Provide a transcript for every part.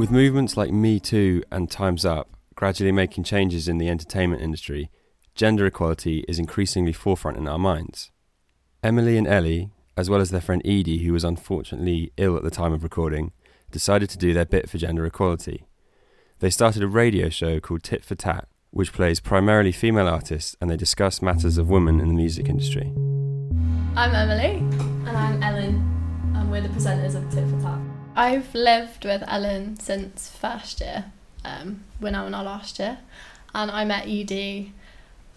With movements like Me Too and Time's Up gradually making changes in the entertainment industry, gender equality is increasingly forefront in our minds. Emily and Ellie, as well as their friend Edie, who was unfortunately ill at the time of recording, decided to do their bit for gender equality. They started a radio show called Tit for Tat, which plays primarily female artists and they discuss matters of women in the music industry. I'm Emily. And I'm Ellen, and we're the presenters of Tit for Tat. I've lived with Ellen since first year. Um, we're now in our last year, and I met Edie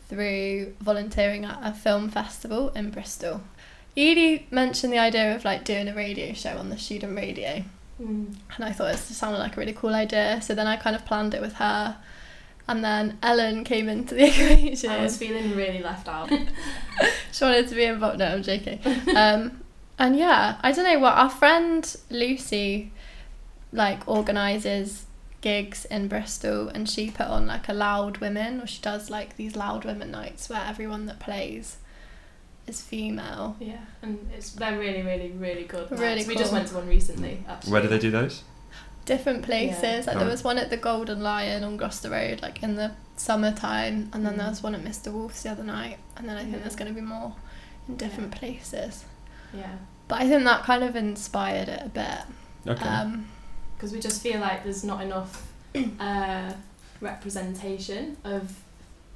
through volunteering at a film festival in Bristol. Edie mentioned the idea of like doing a radio show on the student radio, Mm. and I thought it sounded like a really cool idea. So then I kind of planned it with her, and then Ellen came into the equation. I was feeling really left out. she wanted to be involved. No, I'm joking. um, and yeah, I don't know what our friend Lucy like organizes gigs in Bristol, and she put on like a loud women, or she does like these loud women nights where everyone that plays is female. yeah, and it's they're really, really, really good. Really nights. We just went to one recently. Actually. Where do they do those? Different places. Yeah. Like there was one at the Golden Lion on Gloucester Road, like in the summertime, and then Mm. there was one at Mr. Wolf's the other night, and then I think Yeah. there's going to be more in different places. Yeah, But I think that kind of inspired it a bit. Okay. Um, because we just feel like there's not enough uh, representation of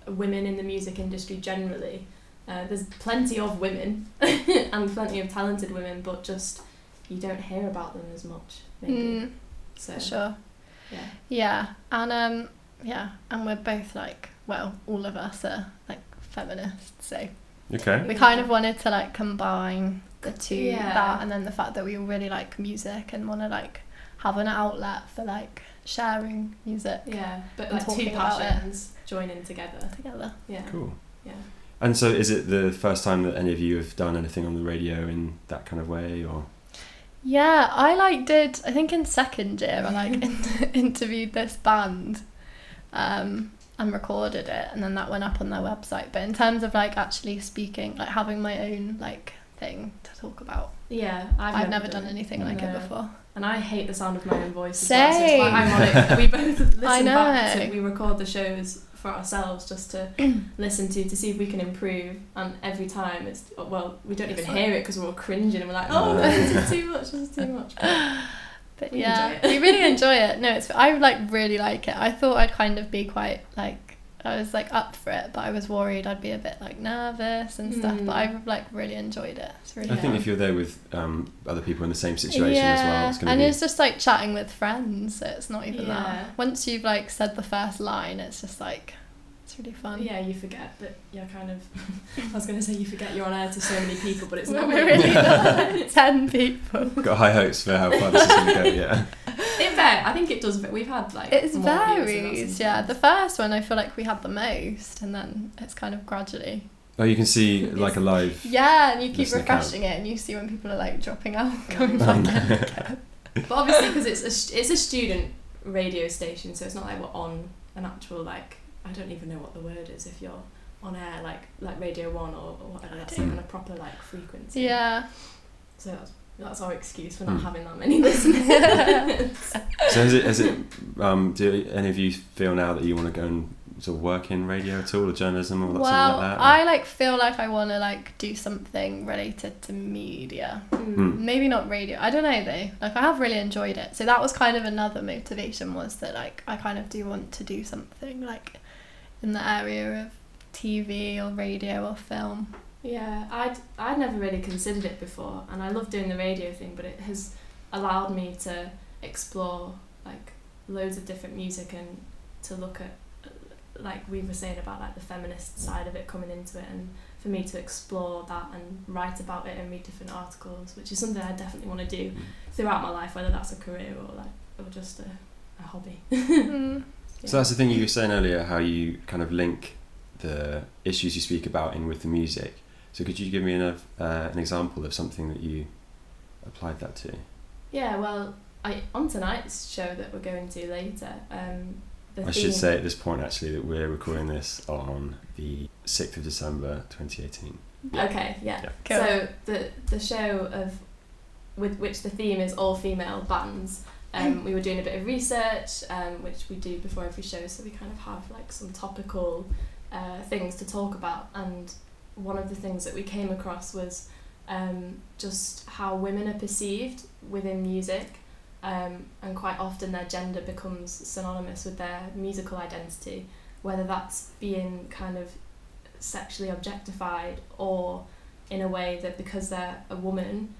women in the music industry generally. Uh, there's plenty of women and plenty of talented women, but just you don't hear about them as much. Maybe. mm, so for sure. yeah. Yeah, and um, yeah, and we're both like, well, all of us are like feminists, so okay. we kind of wanted to like combine the two, Yeah. that and then the fact that we all really like music and want to like have an outlet for like sharing music Yeah, but and like two talking about passions joining together. together. Yeah. Cool. Yeah. And so, is it the first time that any of you have done anything on the radio in that kind of way, or Yeah, I like did. I think in second year, I like in- interviewed this band, um, and recorded it, and then that went up on their website. But in terms of like actually speaking, like having my own like thing to talk about, Yeah, I've, never done anything like it before. And I hate the sound of my own voice. as well, so it's Same. quite ironic. We both listen I back know. to we record the shows for ourselves just to listen to to see if we can improve. And every time it's well, we don't even It's like- hear it because we're all cringing and we're like, oh, No. this is too much, this is too much. But But We yeah, enjoy it. we really enjoy it. No, it's I like really like it. I thought I'd kind of be quite like I was like up for it, but I was worried I'd be a bit like nervous and stuff. But Mm. I've like really enjoyed it. It's really I think fun. if you're there with um, other people in the same situation as well, it's going to and be. it's just like chatting with friends. So it's not even Yeah. that. Once you've like said the first line, it's just like it's really fun. yeah, you forget that you're kind of. I was going to say you forget you're on air to so many people, but it's not really not ten people. Got high hopes for how far this is going to go. Yeah. It var- I think it does. va- We've had like It's more views than that varies, yeah. The first one I feel like we had the most, and then it's kind of gradually. Oh, you can see like a live. Yeah, and you keep Listen account. refreshing it, and you see when people are like dropping out, Yeah. coming back in again. But obviously, because it's a it's a student radio station, so it's not like we're on an actual like I don't even know what the word is if you're on air like like Radio One or, or whatever. That's like don't- on a proper like frequency. Yeah. So that's that's our excuse for not Hmm. having that many listeners. So has it? Has it? Um, do any of you feel now that you want to go and sort of work in radio at all, or journalism, or Well, something like that? or- I like feel like I want to like do something related to media. Mm. Maybe not radio. I don't know though. Like I have really enjoyed it. So that was kind of another motivation was that like I kind of do want to do something like in the area of TV or radio or film. Yeah, I'd I'd never really considered it before, and I love doing the radio thing, but it has allowed me to explore like loads of different music and to look at like we were saying about like the feminist side of it coming into it, and for me to explore that and write about it and read different articles, which is something I definitely want to do throughout my life, whether that's a career or like or just a, a hobby. Mm. So that's the thing you were saying earlier, how you kind of link the issues you speak about in with the music. So could you give me an, uh, an example of something that you applied that to? Yeah, well, I on tonight's show that we're going to later. Um, the I theme, should say at this point actually that we're recording this on the 6th of December 2018. Okay, yeah. Yeah. Cool. So the the show of with which the theme is all female bands um, we were doing a bit of research, um, which we do before every show, so we kind of have like some topical uh, things to talk about. And one of the things that we came across was um, just how women are perceived within music, um, and quite often their gender becomes synonymous with their musical identity, whether that's being kind of sexually objectified or in a way that because they're a woman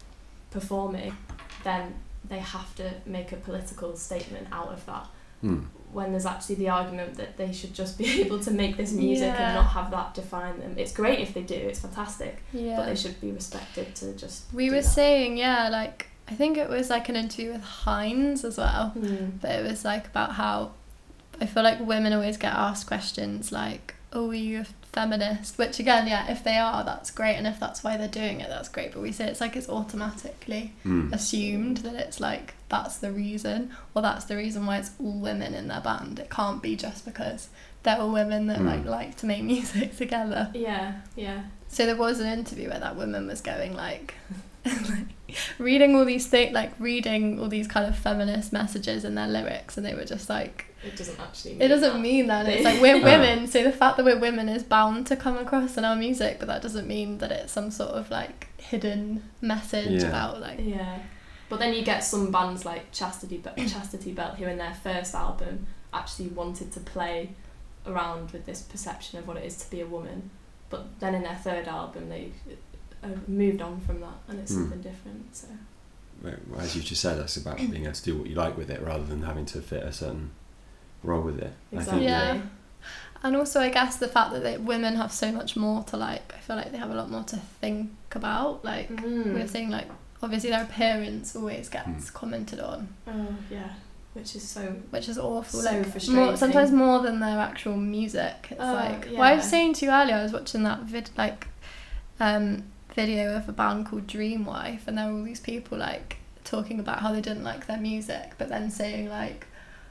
performing, then they have to make a political statement out of that. Hmm. When there's actually the argument that they should just be able to make this music Yeah. and not have that define them. It's great if they do, it's fantastic, Yeah. but they should be respected to just. We do were that. saying, yeah, like I think it was like an interview with Haim as well, Hmm. but it was like about how I feel like women always get asked questions like, "Oh, you're you a feminist?" Which again, yeah, if they are, that's great, and if that's why they're doing it, that's great. But we say it's like it's automatically Hmm. assumed that it's like that's the reason, or that's the reason why it's all women in their band. It can't be just because they're all women that Mm. like like to make music together. Yeah, yeah. So there was an interview where that woman was going like, reading all these things, like reading all these kind of feminist messages in their lyrics, and they were just like, It doesn't actually. it doesn't that. mean that. It's like we're women, so the fact that we're women is bound to come across in our music, but that doesn't mean that it's some sort of like hidden message Yeah. about like. Yeah, but then you get some bands like Chastity Be- Chastity Belt who, in their first album, actually wanted to play around with this perception of what it is to be a woman, but then in their third album they uh, moved on from that and it's Hmm. something different. So Well, As you just said, that's about being able to do what you like with it rather than having to fit a certain role with it. I exactly. think, Yeah. And also, I guess the fact that they, women have so much more to like, I feel like they have a lot more to think about. Like, Mm. we are saying, like, obviously their appearance always gets Mm. commented on, Oh yeah, which is so. which is awful. So like, more, sometimes more than their actual music. It's Oh, like, well, I was saying to you earlier, I was watching that vid, like, um, video of a band called Dreamwife, and there were all these people, like, talking about how they didn't like their music, but then saying, like,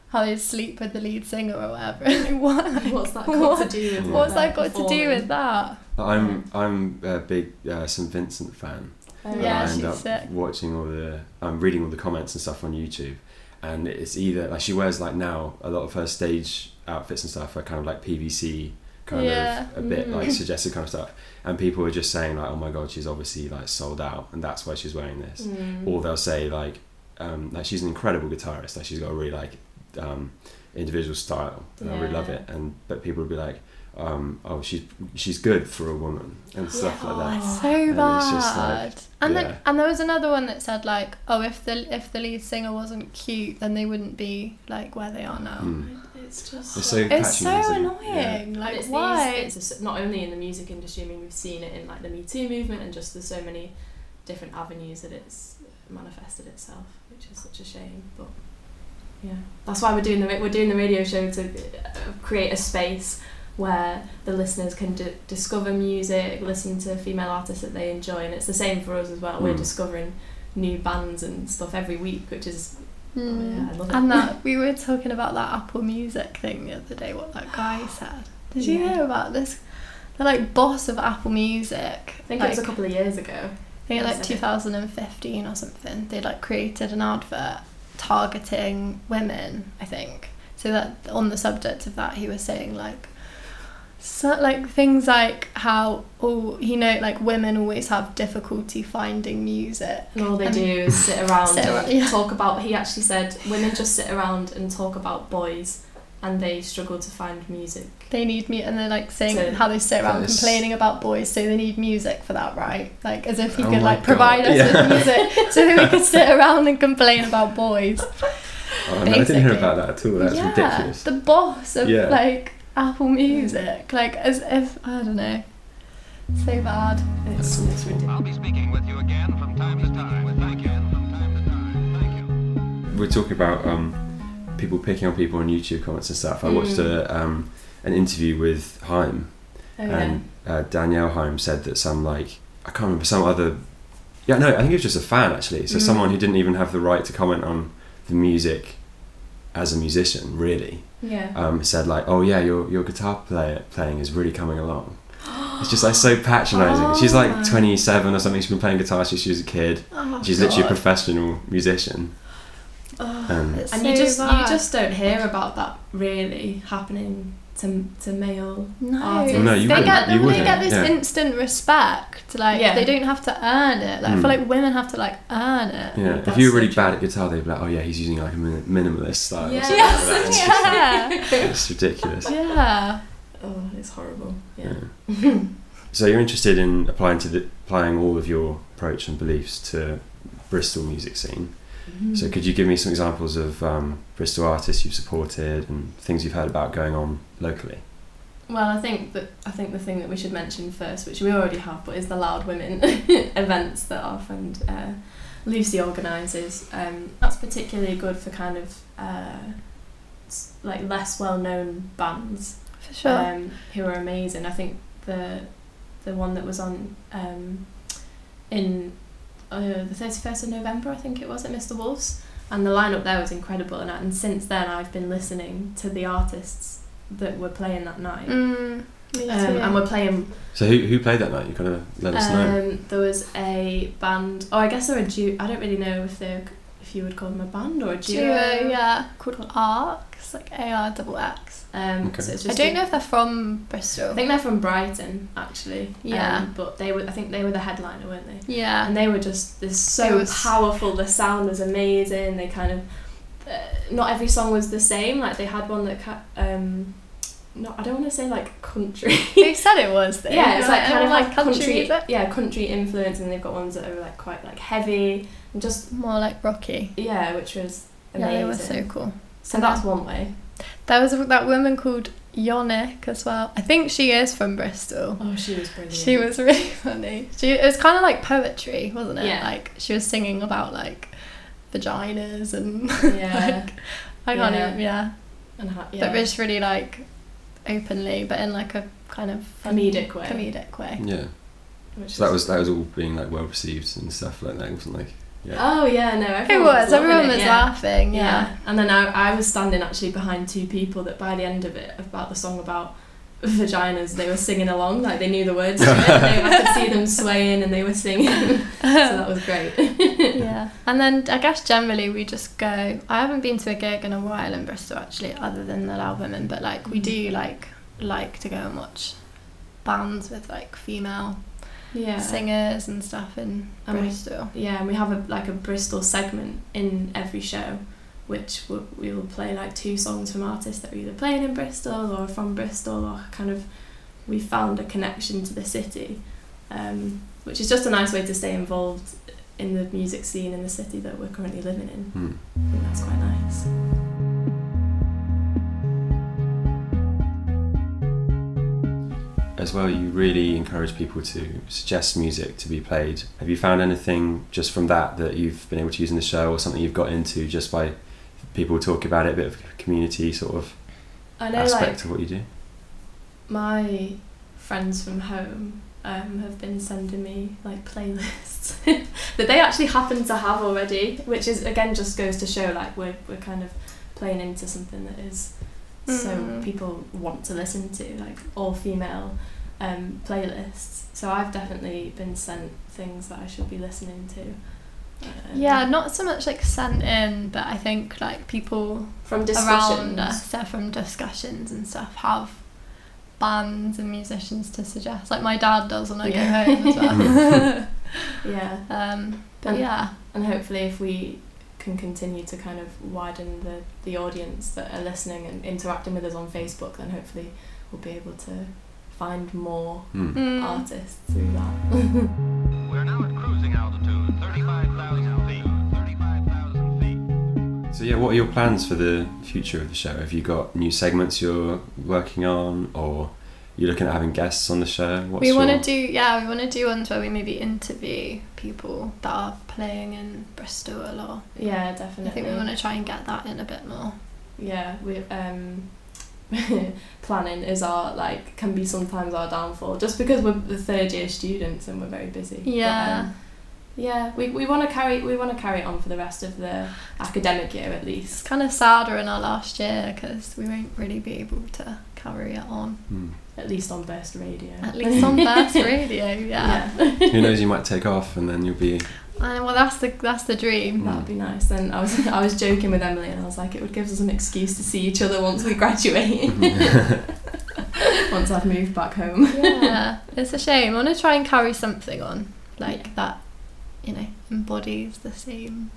how they'd sleep with the lead singer or whatever. like, what? What's that got What- to do with? What's they're that got to do with that? I'm I'm a big uh, St Vincent fan. Oh, and Yeah, I she's end up sick. watching all the I'm reading all the comments and stuff on YouTube, and it's either like she wears like now a lot of her stage outfits and stuff are kind of like PVC kind Yeah. of a bit like suggestive kind of stuff, and people were just saying like oh my god she's obviously like sold out and that's why she's wearing this, Mm. or they'll say like um, like she's an incredible guitarist like she's got a really like um, individual style and I really love it and but people would be like um, oh she's she's good for a woman and stuff Yeah. like that. It's so And bad. like- and yeah. then and there was another one that said like, oh, if the if the lead singer wasn't cute, then they wouldn't be like where they are now. Mm. It's just. It's so It's so annoying. And Like it's why? These, it's a s not only in the music industry. I mean, we've seen it in like the Me Too movement, and just there's so many different avenues that it's manifested itself, which is such a shame. But yeah, that's why we're doing the we're doing the radio show to uh, create a space where the listeners can d- discover music, listen to female artists that they enjoy, and it's the same for us as well. We're Mm. discovering new bands and stuff every week, which is Mm. yeah, love it. And that we were talking about that Apple Music thing the other day. What that guy said. Did you hear about this? The like boss of Apple Music. I think like, it was a couple of years ago. I think Yeah, like so- 2015 or something. They like created an advert targeting women. I think so that on the subject of that, he was saying like. So, like things like how oh you know like women always have difficulty finding music And all they And- do is sit around Sit and around, yeah. talk about. He actually said women just sit around and talk about boys, and they struggle to find music. they need me and they're like saying So- how they sit around Yes. complaining about boys so they need music for that right like as if he Oh could my like provide us Yeah. with music so that we could sit around and complain about boys Oh, no, I didn't hear about that at all. That's yeah ridiculous. the boss of Yeah. like apple music like as if i don't know so bad It's, it's ridiculous. I'll be speaking with you again from time to time. Thank you. From time to time. Thank you. We're talking about um, people picking on people on YouTube comments and stuff. I watched Mm. a, um, an interview with Haim, Oh, yeah. and uh, Danielle Haim said that some like I can't remember some other. Yeah, no, I think it was just a fan actually. So Mm. someone who didn't even have the right to comment on the music as a musician, really, yeah. um, said like, "Oh yeah, your your guitar player playing is really coming along." It's just like so patronising. She's Oh like 27 or something. She's been playing guitar since she was a kid. oh, She's literally a professional musician. Oh, And and so you just bad. you just don't hear about that really happening to to male No, artists. No, you they wouldn't. get You they get this yeah. instant respect. Like Yeah. they don't have to earn it. Like I Mm. feel like women have to like earn it. yeah, if you're really bad at guitar, they'd be like, "Oh yeah, he's using like a minimalist style." Yeah. something Yes, like that. It's just like- yeah, it's ridiculous. yeah. Oh, it's horrible. Yeah. Yeah. So you're interested in applying to the, applying all of your approach and beliefs to Bristol music scene. So could you give me some examples of um, Bristol artists you've supported and things you've heard about going on locally? Well, I think that I think the thing that we should mention first, which we already have, but is the Loud Women events that our friend uh, Lucy organises. Um, that's particularly good for kind of uh, like less well known bands For sure. um, who are amazing. I think the the one that was on um, in uh, the thirty first of November, I think it was at Mr Wolf's, and the lineup there was incredible. And, and since then, I've been listening to the artists that were playing that night, mm, me too. um, and we're playing. So who, who played that night? You kind of let us know. Um, there was a band. Oh, I guess they're a duo. I don't really know if they are if you would call them a band or a duo. duo, yeah, called ARXX, like A R double X. Um, Okay. so it's I don't a- know if they're from Bristol. I think they're from Brighton, actually. Yeah. Um, but they were. I think they were the headliner, weren't they? yeah, and they were just they're so was- powerful the sound was amazing they kind of uh, not every song was the same like they had one that ca- um not I don't want to say like country they said it was. Though. yeah it's They were like kind of like country, country, yeah country influence and they've got ones that are like quite like heavy and just more like rocky. yeah which was Yeah, amazing they were so cool. so that's one way There was that woman called Yonick as well. I think she is from Bristol. oh she was brilliant She was really funny. She it was kind of like poetry, wasn't it? Yeah. Like she was singing about like vaginas and yeah like I can't Yeah. even yeah. and ha- But just really like openly, but in like a kind of funny, Comedic way. Comedic way. Yeah. which So that was that was all being like well received and stuff like that. It wasn't like yeah. oh yeah no It everyone was. loving Everyone it, was yeah. laughing. Yeah. Yeah. And then I, I was standing actually behind two people that by the end of it, about the song about vaginas, they were singing along, like they knew the words to it. They, I could see them swaying and they were singing. so that was great. yeah. And then I guess generally we just go. I haven't been to a gig in a while in Bristol actually, other than the Loud Women. But like we mm. do like like to go and watch bands with like female Yeah. singers and stuff in And we- Bristol. Yeah, and we have a like a Bristol segment in every show, which w- we will play like two songs from artists that are either playing in Bristol or from Bristol or kind of we found a connection to the city, um, which is just a nice way to stay involved in the music scene in the city that we're currently living in. Hmm. I think that's quite nice. As well, you really encourage people to suggest music to be played. Have you found anything just from that that you've been able to use in the show, or something you've got into just by people talking about it, a bit of community sort of I know aspect like of what you do? my friends from home um, have been sending me like playlists that they actually happen to have already, which is again just goes to show like we're we're kind of playing into something that is so Mm. people want to listen to like all female um, playlists. So I've definitely been sent things that I should be listening to. Um, Yeah, not so much like sent in, but I think like people from around discussions. us, they're from discussions and stuff, have bands and musicians to suggest. Like my dad does when I Yeah. go home as well. Yeah. um, but And- yeah, and hopefully if we can continue to kind of widen the, the audience that are listening and interacting with us on Facebook then hopefully we'll be able to find more. Mm. artists through that. We're now at cruising altitude, 35,000 feet. 35,000 feet. So yeah, what are your plans for the future of the show? Have you got new segments you're working on, or you're looking at having guests on the show? What's we want your- to do yeah, we want to do ones where we maybe interview people that are playing in Bristol a lot. yeah, definitely. I think we want to try and get that in a bit more. yeah, we um planning is our like can be sometimes our downfall just because we're the third year students and we're very busy. But, Yeah. um, yeah, we, we want to carry we want to carry it on for the rest of the academic year at least It's kind of sadder in our last year because we won't really be able to carry it on. Hmm. at least on Burst Radio. At least on Burst Radio, yeah. Who knows? You might take off, and then you'll be. And well, that's the that's the dream. That would be nice. And I was I was joking with Emily, and I was like, it would give us an excuse to see each other once we graduate. once I've moved back home. yeah, it's a shame. I want to try and carry something on like that, you know, embodies the same.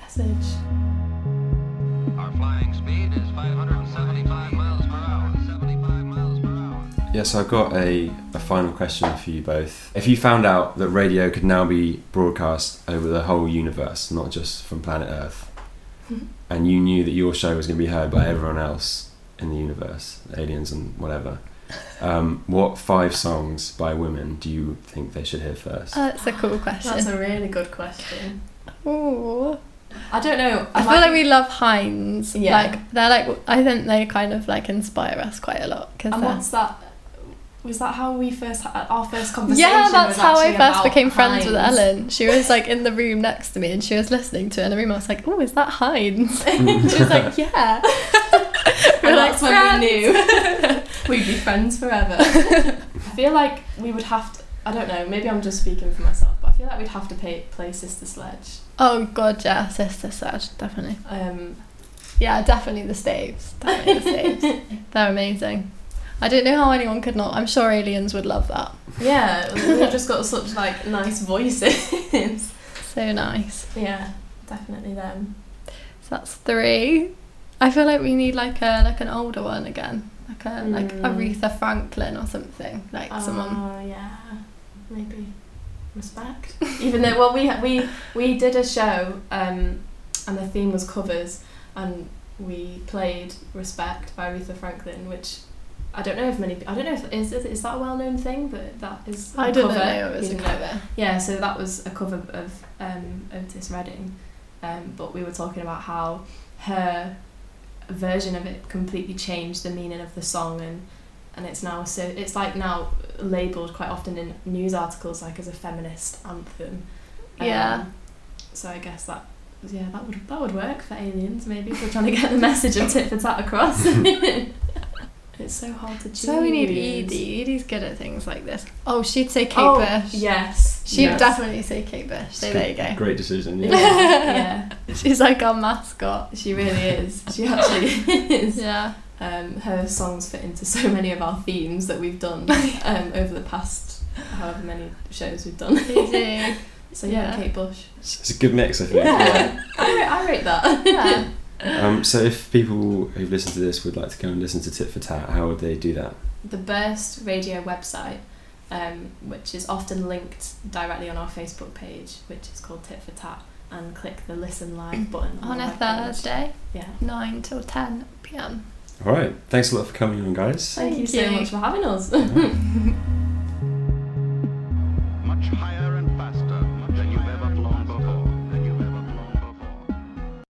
Message. Our flying speed is 575 miles per hour. 75 miles per hour. Yeah, so I've got a, a final question for you both. If you found out that radio could now be broadcast over the whole universe, not just from planet Earth, hmm. and you knew that your show was going to be heard by everyone else in the universe, aliens and whatever, um, what five songs by women do you think they should hear first? Oh, that's a cool question. That's a really good question. Ooh. I don't know. I feel like we love Haim. Yeah. Like they're like I think they kind of like inspire us quite a lot because And what's that? Was that how we first had our first conversation? yeah, that's was how I first about became friends with Ellen. She was like in the room next to me and she was listening to it in the room. I was like, "Oh, is that Haim?" she was like, "Yeah." we And were like, that's when we knew we'd be friends forever. I feel like we would have to. I don't know. Maybe I'm just speaking for myself, but I feel like we'd have to pay, play Sister Sledge. "Oh God, yeah, sister Sledge, definitely." Um, Yeah, definitely the Staves. Definitely the Staves. They're amazing. I don't know how anyone could not. I'm sure aliens would love that. yeah, we've just got such like nice voices. So nice. yeah, definitely them. So that's three. I feel like we need like a like an older one again, like a like Mm. Aretha Franklin or something, like someone. Oh yeah, maybe respect. Even though, well, we we we did a show, um, and the theme was covers, and we played "Respect" by Aretha Franklin, which I don't know if many. I don't know if is is, that a well known thing, but that is. a I didn't cover. know it was a cover. Yeah, so that was a cover of um, Otis Redding, um, but we were talking about how her version of it completely changed the meaning of the song and and it's now so it's like now labeled quite often in news articles like as a feminist anthem. Yeah. Um, so I guess that yeah that would that would work for aliens maybe if we're trying to get the message of tit for tat across. it's so hard to choose. So we need Edie. Edie's good at things like this. Oh, she'd say Kate Oh yes. She'd yes. definitely say Kate Bush. So there you go. Great decision. Yeah, Yeah. yeah, She's like our mascot. she really is. She actually is. Yeah. Um, her songs fit into so many of our themes that we've done um, over the past however many shows we've done. They do. So yeah, Yeah. Kate Bush. It's it's a good mix, I think. Yeah, I, rate, I rate that. Yeah. Um, so if people who've listened to this would like to go and listen to Tit for Tat, how would they do that? The Burst Radio website, um, which is often linked directly on our Facebook page, which is called Tit for Tat, and click the Listen Live button On the a webpage. Thursday, Yeah. 9 till 10 pm. All right. Thanks a lot for coming on, guys. Thank, you Thank so much for having us. Much higher